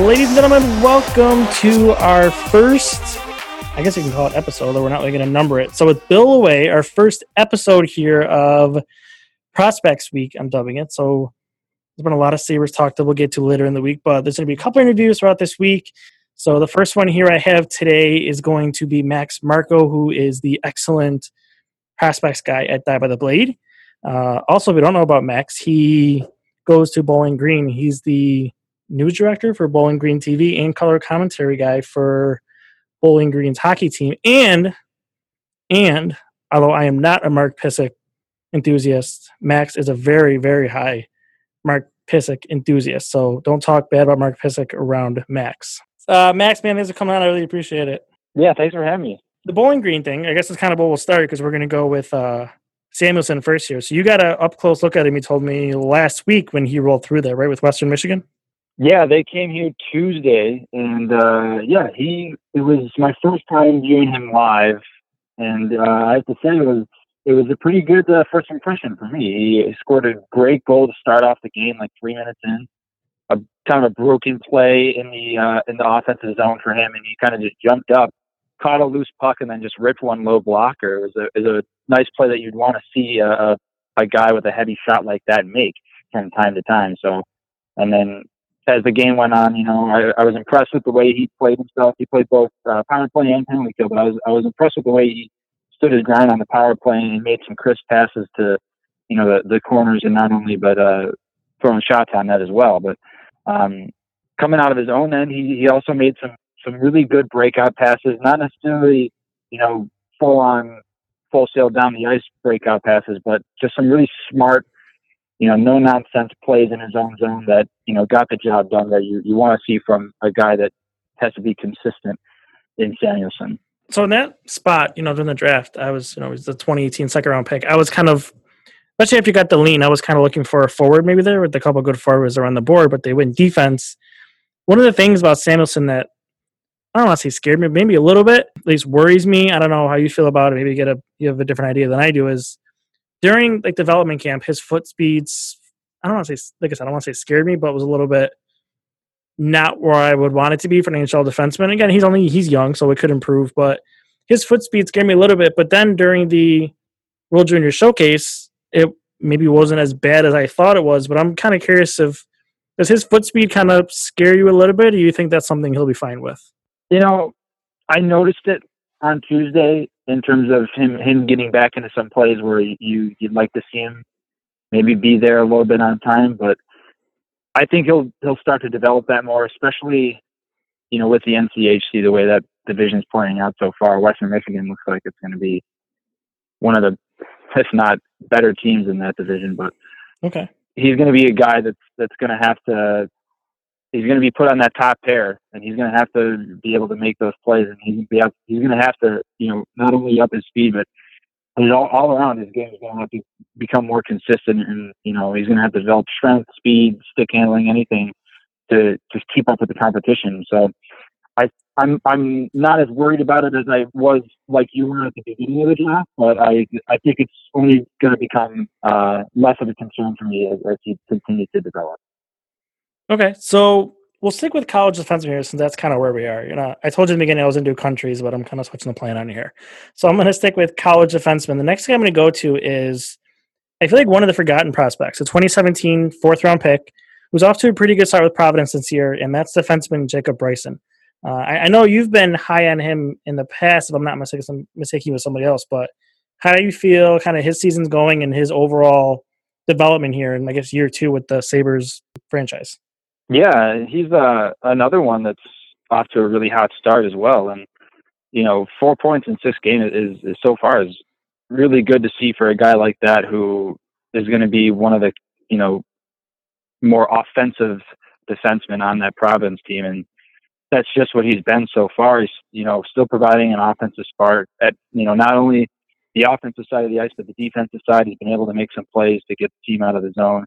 Ladies and gentlemen, welcome to our first, I guess you can call it episode, although we're not really going to number it. So, with Bill away, our first episode here of Prospects Week, I'm dubbing it. So, there's been a lot of Sabres talk that we'll get to later in the week, but there's going to be a couple interviews throughout this week. So, the first one here I have today is going to be Max Marco, who is the excellent prospects guy at Die by the Blade. Uh, also, if you don't know about Max, he goes to Bowling Green. He's the news director for Bowling Green TV and color commentary guy for Bowling Green's hockey team. And and although I am not a Mark Pysyk enthusiast, Max is a very very high Mark Pysyk enthusiast. So don't talk bad about Mark Pysyk around Max. Uh, Max, man, thanks for coming on. I really appreciate it. Yeah, thanks for having me. The Bowling Green thing, I guess, is kind of where we'll start because we're going to go with uh, Samuelsson first here. So you got a up close look at him. He told me last week when he rolled through there, right, with Western Michigan. Yeah, they came here Tuesday, and uh, yeah, he it was my first time viewing him live, and uh, I have to say it was it was a pretty good uh, first impression for me. He scored a great goal to start off the game, like three minutes in, a kind of a broken play in the uh, in the offensive zone for him, and he kind of just jumped up, caught a loose puck, and then just ripped one low blocker. It was a it was a nice play that you'd want to see a, a guy with a heavy shot like that make from time to time. So, and then as the game went on, you know, I, I was impressed with the way he played himself. He played both uh, power play and penalty kill, but I was I was impressed with the way he stood his ground on the power play and made some crisp passes to, you know, the, the corners and not only but uh, throwing shots on that as well. But um, coming out of his own end, he he also made some some really good breakout passes, not necessarily, you know, full on full sail down the ice breakout passes, but just some really smart you know, no nonsense plays in his own zone that, you know, got the job done that you, you want to see from a guy that has to be consistent in Samuelsson. So in that spot, you know, during the draft, I was, you know, it was the 2018 second round pick. I was kind of, especially if you got the lean, I was kind of looking for a forward maybe there with a couple good forwards around the board, but they went defense. One of the things about Samuelsson that I don't want to say scared me, maybe a little bit, at least worries me. I don't know how you feel about it. Maybe you get a you have a different idea than I do. Is during like development camp, his foot speeds, I don't want to say, like I said, I don't want to say scared me, but was a little bit not where I would want it to be for an NHL defenseman. Again, he's only, he's young, so it could improve, but his foot speed scared me a little bit. But then during the World Junior Showcase, it maybe wasn't as bad as I thought it was, but I'm kind of curious if, does his foot speed kind of scare you a little bit, or do you think that's something he'll be fine with? You know, I noticed it on Tuesday in terms of him him getting back into some plays where you you'd like to see him maybe be there a little bit on time, but I think he'll he'll start to develop that more, especially you know with the NCHC the way that division's playing out so far. Western Michigan looks like it's going to be one of the if not better teams in that division, but okay, he's going to be a guy that's that's going to have to he's going to be put on that top pair, and he's going to have to be able to make those plays, and he's be up, he's going to have to you know not only up his speed, but all, all around his game is going to have to become more consistent, and you know he's going to have to develop strength, speed, stick handling, anything to just keep up with the competition. So I I'm I'm not as worried about it as I was like you were at the beginning of the draft, but I I think it's only going to become uh, less of a concern for me as, as he continues to develop. Okay, so we'll stick with college defenseman here since that's kind of where we are. You know, I told you in the beginning I was into countries, but I'm kind of switching the plan on here. So I'm going to stick with college defensemen. The next thing I'm going to go to is I feel like one of the forgotten prospects, a 2017 fourth round pick, who's off to a pretty good start with Providence this year, and that's defenseman Jacob Bryson. Uh, I, I, know you've been high on him in the past, if I'm not mistaken, mistaken with somebody else, but how do you feel kind of his season's going and his overall development here in, I guess, year two with the Sabres franchise? Yeah, he's uh, another one that's off to a really hot start as well. And, you know, four points in six games is, is so far is really good to see for a guy like that who is going to be one of the, you know, more offensive defensemen on that Providence team. And that's just what he's been so far. He's, you know, still providing an offensive spark at, you know, not only the offensive side of the ice, but the defensive side. He's been able to make some plays to get the team out of the zone.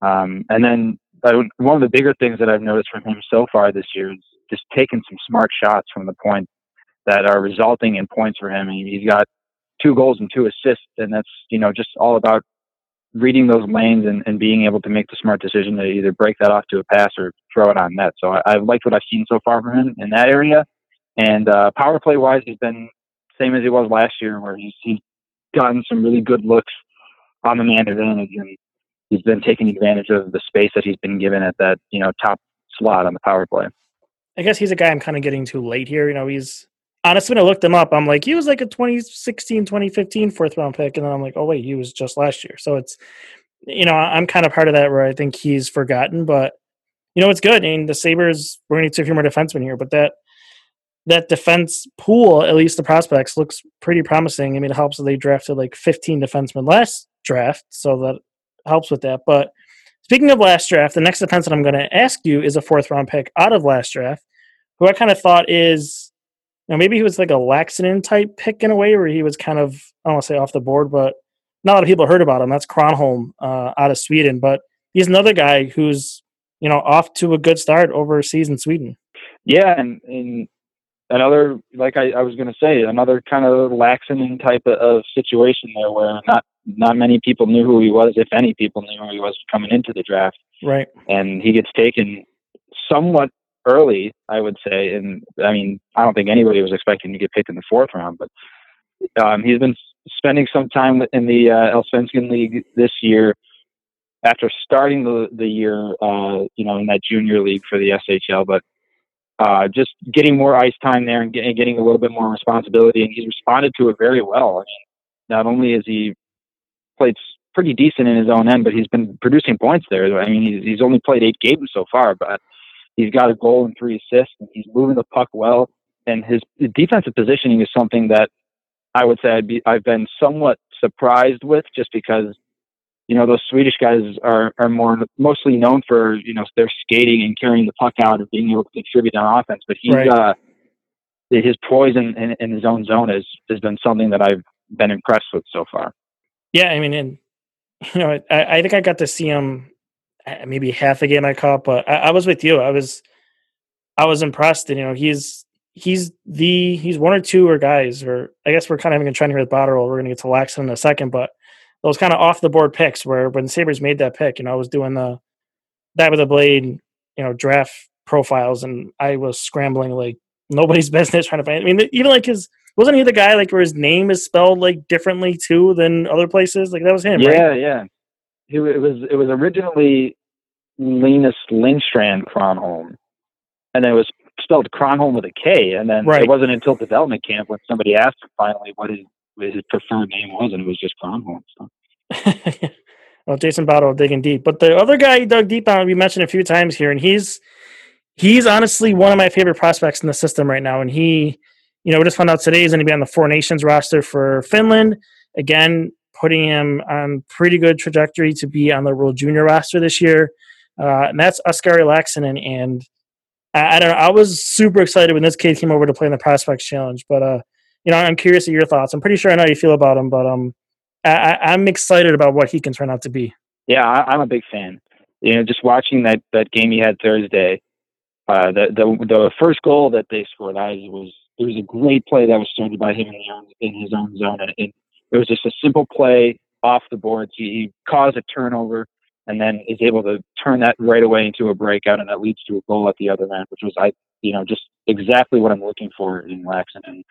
Um, and then uh, one of the bigger things that I've noticed from him so far this year is just taking some smart shots from the point that are resulting in points for him. I he's got two goals and two assists, and that's you know just all about reading those lanes and, and being able to make the smart decision to either break that off to a pass or throw it on net. So I, I've liked what I've seen so far from him in that area. And uh, power play wise, he's been same as he was last year, where he's, he's gotten some really good looks on the man advantage, and he's been taking advantage of the space that he's been given at that you know top slot on the power play. I guess he's a guy I'm kind of getting too late here. You know, he's honestly when I looked him up, I'm like he was like a 2016, 2015 fourth round pick, and then I'm like, oh wait, he was just last year. So it's you know I'm kind of part of that where I think he's forgotten, but you know it's good. I mean, the Sabres we're going to need a few more defensemen here, but that that defense pool, at least the prospects, looks pretty promising. I mean, it helps that they drafted like 15 defensemen last draft, so that helps with that. But speaking of last draft, the next defense that I'm going to ask you is a fourth round pick out of last draft, who I kind of thought is, you know, maybe he was like a Laaksonen type pick in a way where he was kind of, I don't want to say off the board, but not a lot of people heard about him. That's Kronholm uh, out of Sweden. But he's another guy who's, you know, off to a good start overseas in Sweden. Yeah. And, and another, like I, I was going to say, another kind of Laaksonen type of, of situation there where not not many people knew who he was, if any people knew who he was coming into the draft. Right. And he gets taken somewhat early, I would say. And I mean, I don't think anybody was expecting to get picked in the fourth round, but um, he's been spending some time in the uh, Allsvenskan League this year after starting the, the year, uh, you know, in that junior league for the SHL, but uh, just getting more ice time there and getting, getting a little bit more responsibility. And he's responded to it very well. I mean, not only is he played pretty decent in his own end, but he's been producing points there. I mean, he's, he's only played eight games so far, but he's got a goal and three assists, and he's moving the puck well. And his defensive positioning is something that I would say I'd be, I've been somewhat surprised with, just because you know those Swedish guys are are more mostly known for you know their skating and carrying the puck out and being able to contribute on offense. But he's right. uh, his poise in, in, in his own zone has has been something that I've been impressed with so far. Yeah, I mean, and you know, I, I think I got to see him uh, maybe half a game I caught, but I, I, was with you. I was, I was impressed. And you know, he's he's the he's one or two or guys, or I guess we're kind of having a trend here with Botterill. We're going to get to Laaksonen in a second, but those kind of off the board picks where when Sabres made that pick, you know, I was doing the that with a blade, you know, draft profiles, and I was scrambling like nobody's business trying to find. I mean, even like his wasn't he the guy like where his name is spelled like differently too than other places? Like that was him. Yeah, right? yeah. It, it was it was originally Linus Lindstrand Kronholm, and it was spelled Kronholm with a K. And then right. it wasn't until development camp when somebody asked him finally what his what his preferred name was, and it was just Kronholm. So. well, Jason Botterill digging deep, but the other guy he dug deep on we mentioned a few times here, and he's he's honestly one of my favorite prospects in the system right now, and he you know, we just found out today he's going to be on the Four Nations roster for Finland. Again, putting him on pretty good trajectory to be on the World Junior roster this year. uh, and that's Oskari Laaksonen. And I, I, don't know, I was super excited when this kid came over to play in the Prospects Challenge. But uh, you know, I'm curious of your thoughts. I'm pretty sure I know how you feel about him, but um, I, I'm excited about what he can turn out to be. Yeah, I, I'm a big fan. You know, just watching that that game he had Thursday, uh, the the the first goal that they scored, I was it was a great play that was started by him in, the, in his own zone, and it, was just a simple play off the boards. He, he caused a turnover and then is able to turn that right away into a breakout, and that leads to a goal at the other end, which was I, you know, just exactly what I'm looking for in Laaksonen, and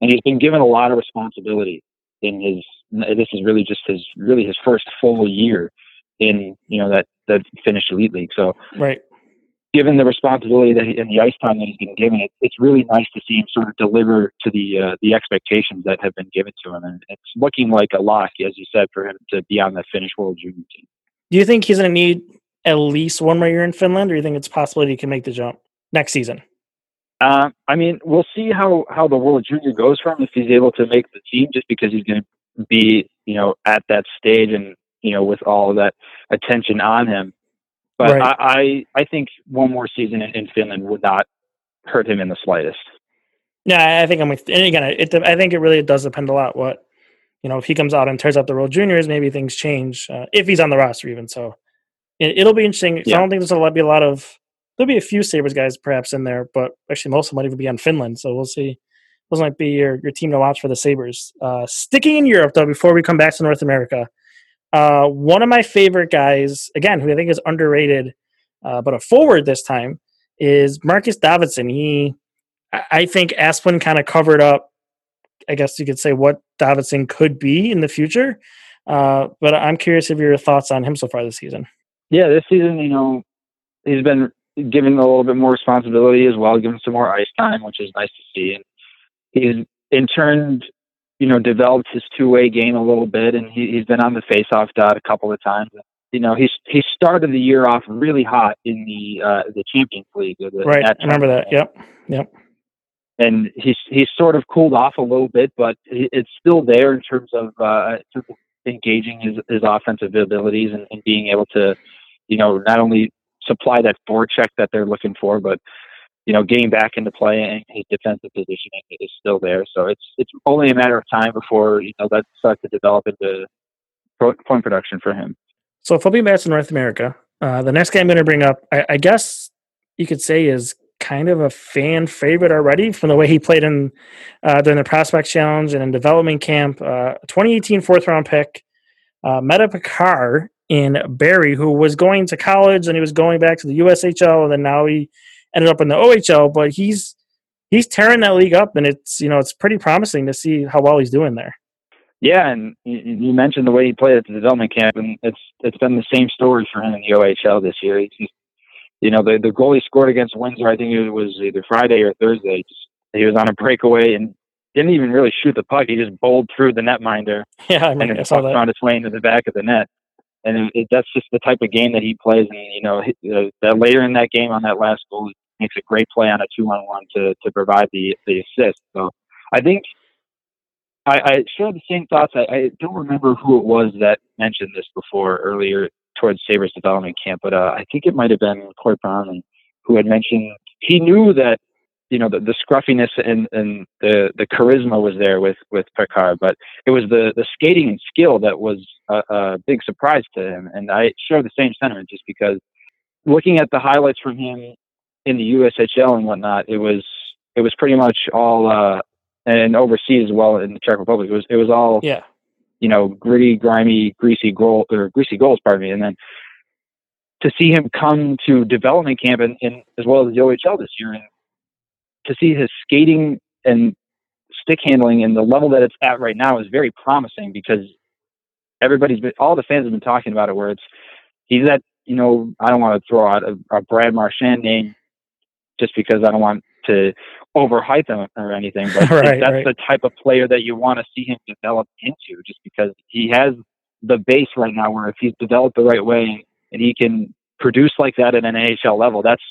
and he's been given a lot of responsibility in his. This is really just his really his first full year in you know that that Finnish elite league. So right, given the responsibility that he, and the ice time that he's been given, it, it's really nice to see him sort of deliver to the uh, the expectations that have been given to him, and it's looking like a lock, as you said, for him to be on the Finnish World Junior team. Do you think he's going to need at least one more year in Finland, or do you think it's possible he can make the jump next season? Uh, I mean, we'll see how how the World Junior goes for him if he's able to make the team, just because he's going to be, you know, at that stage and you know with all that attention on him. But right. I, I, I think one more season in, in, Finland would not hurt him in the slightest. Yeah, I think I'm. And again, it, I think it really does depend a lot what you know, if he comes out and tears out the World Juniors, maybe things change uh, if he's on the roster even. So it, will be interesting. Yeah. I don't think there's going to be a lot of there'll be a few Sabres guys perhaps in there, but actually most of them might even be on Finland. So we'll see. Those might be your, your team to watch for the Sabres. Uh, sticking in Europe though, before we come back to North America, uh, one of my favorite guys, again, who I think is underrated, uh, but a forward this time, is Marcus Davidsson. He, I think Asplund kind of covered up I guess you could say what Davidsson could be in the future. Uh, but I'm curious of your thoughts on him so far this season. Yeah, this season, you know, he's been given a little bit more responsibility as well, given some more ice time, which is nice to see. And he's in you know, developed his two way game a little bit, and he, has been on the face off dot a couple of times. You know, he's he started the year off really hot in the uh, the Champions League. The, right, I remember that. Yep, yep and he's he's sort of cooled off a little bit, but it's still there in terms of, uh, in terms of engaging his, his offensive abilities and, and, being able to, you know, not only supply that forecheck that they're looking for, but you know, getting back into play and his defensive positioning is still there. So it's it's only a matter of time before you know that starts to develop into point production for him. So flipping back in North America, uh, the next guy I'm going to bring up, I, I guess you could say is kind of a fan favorite already from the way he played in uh, during the Prospect Challenge and in development camp. Uh, 2018 fourth round pick, uh, Matej Pekar in Barrie, who was going to college and he was going back to the USHL, and then now he ended up in the OHL. But he's he's tearing that league up, and it's you know it's pretty promising to see how well he's doing there. Yeah, and you mentioned the way he played at the development camp, and it's it's been the same story for him in the OHL this year. He's you know, the the goal he scored against Windsor, I think it was either Friday or Thursday. He was on a breakaway and didn't even really shoot the puck. He just bowled through the netminder. Yeah, I mean, and I saw that. found its way into the back of the net. And it, that's just the type of game that he plays. And you know, uh, that later in that game on that last goal, he makes a great play on a two-on-one to to provide the the assist. So I think I, I shared the same thoughts. I, I don't remember who it was that mentioned this before earlier towards Sabres development camp, but uh, I think it might have been Corey Pronman who had mentioned he knew that you know the, the scruffiness and, and the the charisma was there with with Pekar, but it was the the skating and skill that was a, a big surprise to him. And I share the same sentiment just because looking at the highlights from him in the USHL and whatnot, it was it was pretty much all uh, and overseas as well in the Czech Republic. It was it was all yeah you know, gritty, grimy, greasy goal or greasy goals, pardon me. And then to see him come to development camp and, and as well as the OHL this year and to see his skating and stick handling and the level that it's at right now is very promising because everybody's been, all the fans have been talking about it where it's, he's at, you know, I don't want to throw out a, a Brad Marchand name just because I don't want to overhype him or anything, but right, that's right. the type of player that you want to see him develop into, just because he has the base right now. Where if he's developed the right way and he can produce like that at an AHL level, that's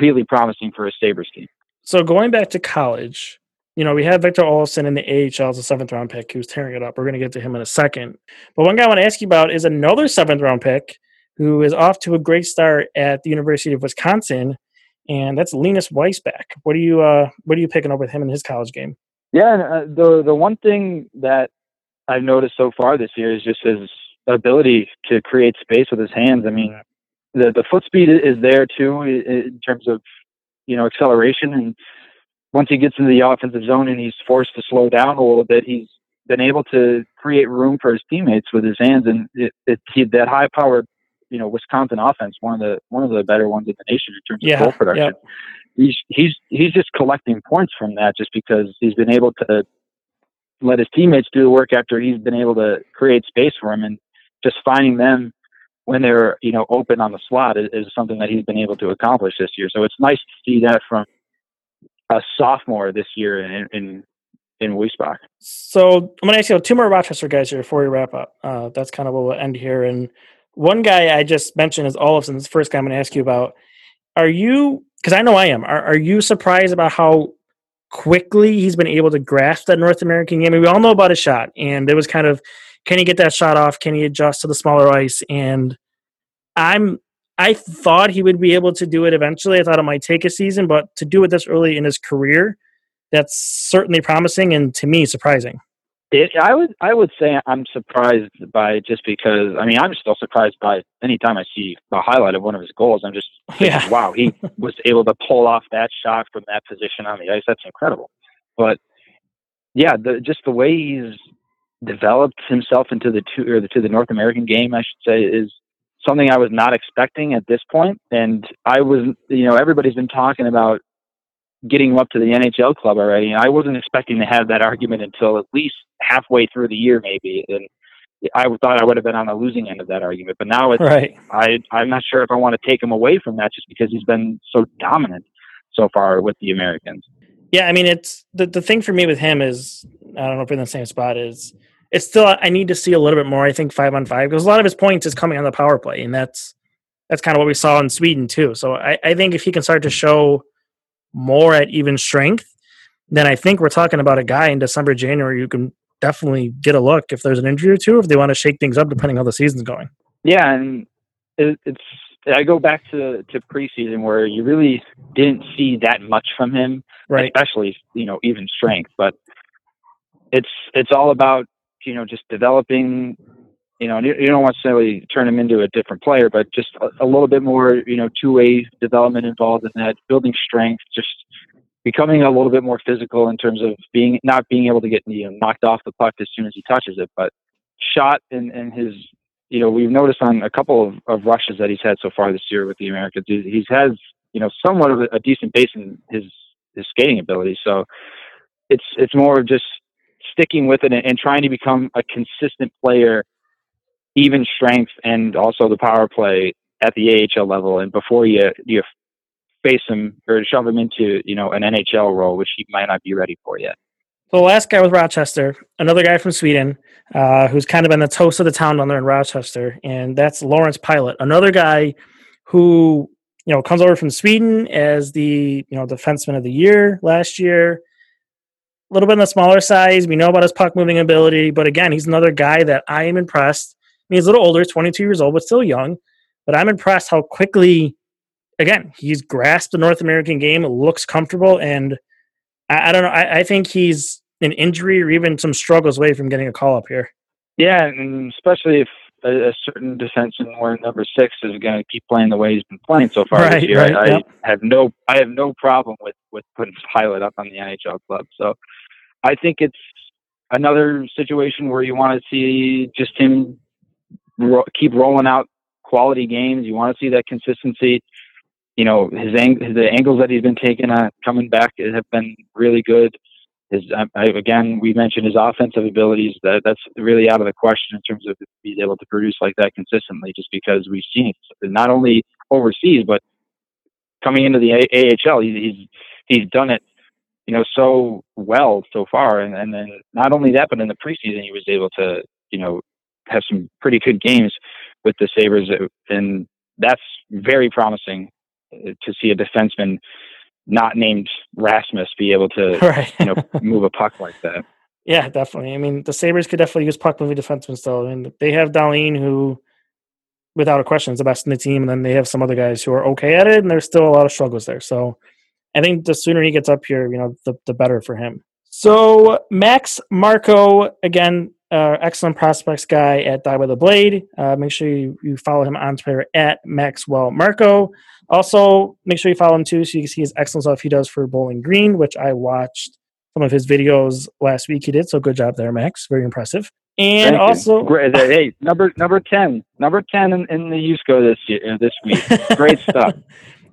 really promising for a Sabres team. So going back to college, you know, we had Victor Olofsson in the AHL as a seventh round pick who's tearing it up. We're going to get to him in a second. But one guy I want to ask you about is another seventh round pick who is off to a great start at the University of Wisconsin, and that's Linus Weissbach. What are you uh, what are you picking up with him in his college game? Yeah, uh, the the one thing that I've noticed so far this year is just his ability to create space with his hands. I mean, the the foot speed is there too in terms of you know acceleration, and once he gets into the offensive zone and he's forced to slow down a little bit, he's been able to create room for his teammates with his hands, and it, it he, that high powered you know Wisconsin offense, one of the one of the better ones in the nation in terms Yeah, of goal production. yep. He's he's he's just collecting points from that, just because he's been able to let his teammates do the work after he's been able to create space for him, and just finding them when they're you know open on the slot is, is something that he's been able to accomplish this year. So it's nice to see that from a sophomore this year in in in Weissbach. So I'm going to ask you two more Rochester guys here before we wrap up. Uh, that's kind of what we'll end here. And one guy I just mentioned is Olofsson. This first guy I'm going to ask you about. Are you, because I know I am, are, are you surprised about how quickly he's been able to grasp that North American game? I mean, we all know about his shot, and it was kind of, can he get that shot off? Can he adjust to the smaller ice? And I'm, I thought he would be able to do it eventually. I thought it might take a season, but to do it this early in his career, that's certainly promising and to me surprising. It, I would I would say I'm surprised by it just because I mean I'm still surprised by anytime I see a highlight of one of his goals. I'm just thinking, Yeah. wow, he was able to pull off that shot from that position on the ice. That's incredible. But yeah, the just the way he's developed himself into the two or the, to the North American game, I should say, is something I was not expecting at this point. And I was, you know, everybody's been talking about getting him up to the NHL club already. And I wasn't expecting to have that argument until at least halfway through the year, maybe. And I thought I would have been on the losing end of that argument. But now it's, Right. I, I'm not sure if I want to take him away from that just because he's been so dominant so far with the Americans. Yeah, I mean, it's the the thing for me with him is I don't know if we're in the same spot. Is it's still I need to see a little bit more. I think five on five because a lot of his points is coming on the power play, and that's that's kind of what we saw in Sweden too. So I, I think if he can start to show more at even strength, then I think we're talking about a guy in December, January. You can definitely get a look if there's an injury or two, if they want to shake things up, depending on how the season's going. Yeah, and it, it's I go back to to preseason where you really didn't see that much from him, Right. especially you know even strength. But it's it's all about you know just developing. You know, you, you don't want to necessarily turn him into a different player, but just a, a little bit more you know two way development involved in that, building strength, just becoming a little bit more physical in terms of being not being able to get you know knocked off the puck as soon as he touches it, but shot and and his you know, we've noticed on a couple of, of rushes that he's had so far this year with the Americans, he he's has, you know, somewhat of a, a decent base in his, his skating ability. So it's, it's more of just sticking with it and, and trying to become a consistent player, even strength and also the power play at the AHL level. And before you, you face him or shove him into, you know, an NHL role, which he might not be ready for yet. So the last guy was Rochester, another guy from Sweden, uh, who's kind of been the toast of the town down there in Rochester, and that's Lawrence Pilut, another guy who you know comes over from Sweden as the you know defenseman of the year last year. A little bit on the smaller size. We know about his puck moving ability, but again, he's another guy that I am impressed. I mean, he's a little older, 22 years old, but still young. But I'm impressed how quickly, again, he's grasped the North American game. Looks comfortable, and I, I don't know. I, I think he's an injury or even some struggles away from getting a call up here. Yeah, and especially if a, a certain defenseman wearing number six is going to keep playing the way he's been playing so far Right, this year, right, I, yep. I have no, I have no problem with with putting Pilut up on the NHL club. So I think it's another situation where you want to see just him ro- keep rolling out quality games. You want to see that consistency. You know, his ang- the angles that he's been taking on coming back have been really good. His I, I, again, we mentioned his offensive abilities. That that's really out of the question in terms of he's able to produce like that consistently. Just because we've seen it not only overseas but coming into the AHL, he, he's he's done it, you know, so well so far. And and then not only that, but in the preseason, he was able to, you know, have some pretty good games with the Sabres, and that's very promising uh, to see a defenseman not named Rasmus be able to right. you know move a puck like that. yeah, definitely. I mean, the Sabres could definitely use puck moving defensemen still. I mean, they have Dahlin who without a question, is the best in the team. And then they have some other guys who are okay at it, and there's still a lot of struggles there. So I think the sooner he gets up here, you know, the, the better for him. So Max Marco, again, uh, excellent prospects guy at Die by the Blade. Uh, make sure you, you follow him on Twitter at Maxwell Marco. Also, make sure you follow him too so you can see his excellent stuff he does for Bowling Green, which I watched some of his videos last week. He did so good job there, Max. Very impressive. And Thank also. Great. Hey, number number ten, number ten in, in the USCHO this year, uh, this week. Great stuff.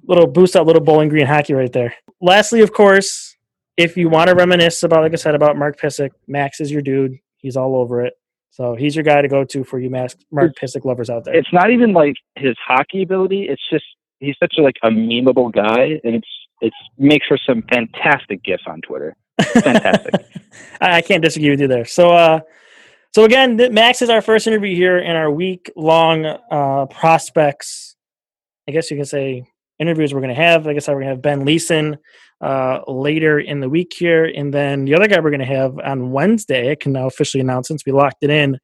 little boost up, little Bowling Green hockey right there. Lastly, of course, if you want to reminisce about, like I said, about Mark Pysyk, Max is your dude. He's all over it. So he's your guy to go to for you Max, Mark Pysyk lovers out there. It's not even like his hockey ability. It's just he's such a, like a memeable guy, and it's it's makes for some fantastic gifs on Twitter. Fantastic. I can't disagree with you there. So, uh, so again, Max is our first interview here in our week long uh, prospects. I guess you can say interviews we're going to have. Like I said, we're going to have Ben Leeson uh, later in the week here, and then the other guy we're going to have on Wednesday. I can now officially announce since we locked it in.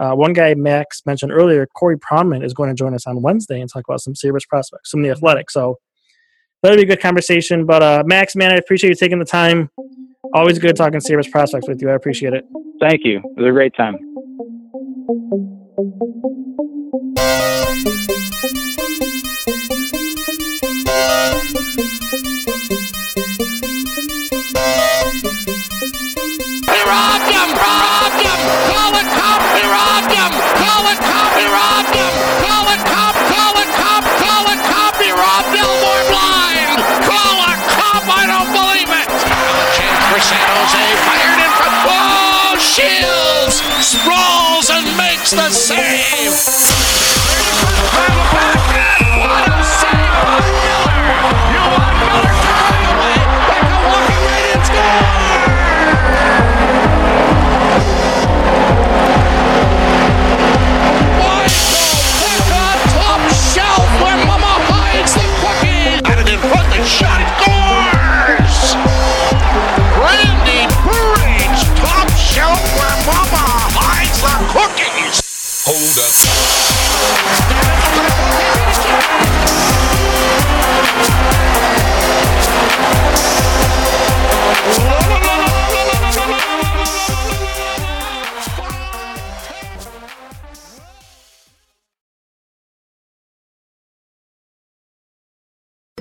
Uh, one guy Max mentioned earlier, Corey Pronman, is going to join us on Wednesday and talk about some serious prospects from the Athletic. So that'll be a good conversation. But uh, Max, man, I appreciate you taking the time. Always good talking serious prospects with you. I appreciate it. Thank you. It was a great time. He robbed him! Robbed him! Call it cop! Robbed him! Call it cop! Robbed him! Call it cop! Call it cop! Call it cop! Robbed Elmore blind! Call it cop! I don't believe it! Chance for San Jose. Fired in front. Oh, Shields sprawls and makes the save!